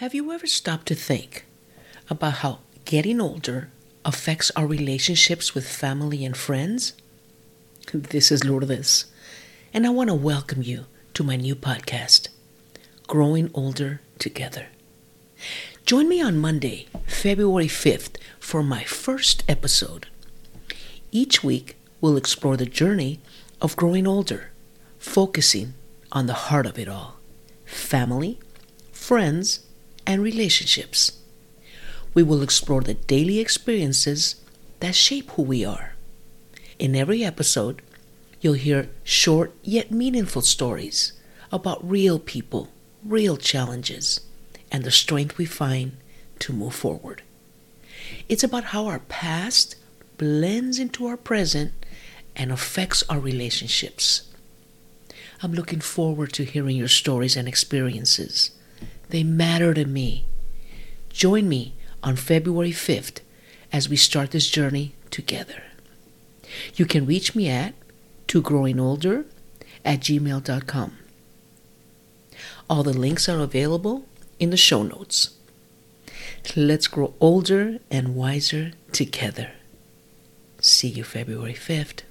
Have you ever stopped to think about how getting older affects our relationships with family and friends? This is Lourdes, and I want to welcome you to my new podcast, Growing Older Together. Join me on Monday, February 5th, for my first episode. Each week, we'll explore the journey of growing older, focusing on the heart of it all family, friends, and relationships. We will explore the daily experiences that shape who we are. In every episode, you'll hear short yet meaningful stories about real people, real challenges, and the strength we find to move forward. It's about how our past blends into our present and affects our relationships. I'm looking forward to hearing your stories and experiences. They matter to me. Join me on February 5th as we start this journey together. You can reach me at togrowingolder at gmail.com. All the links are available in the show notes. Let's grow older and wiser together. See you February 5th.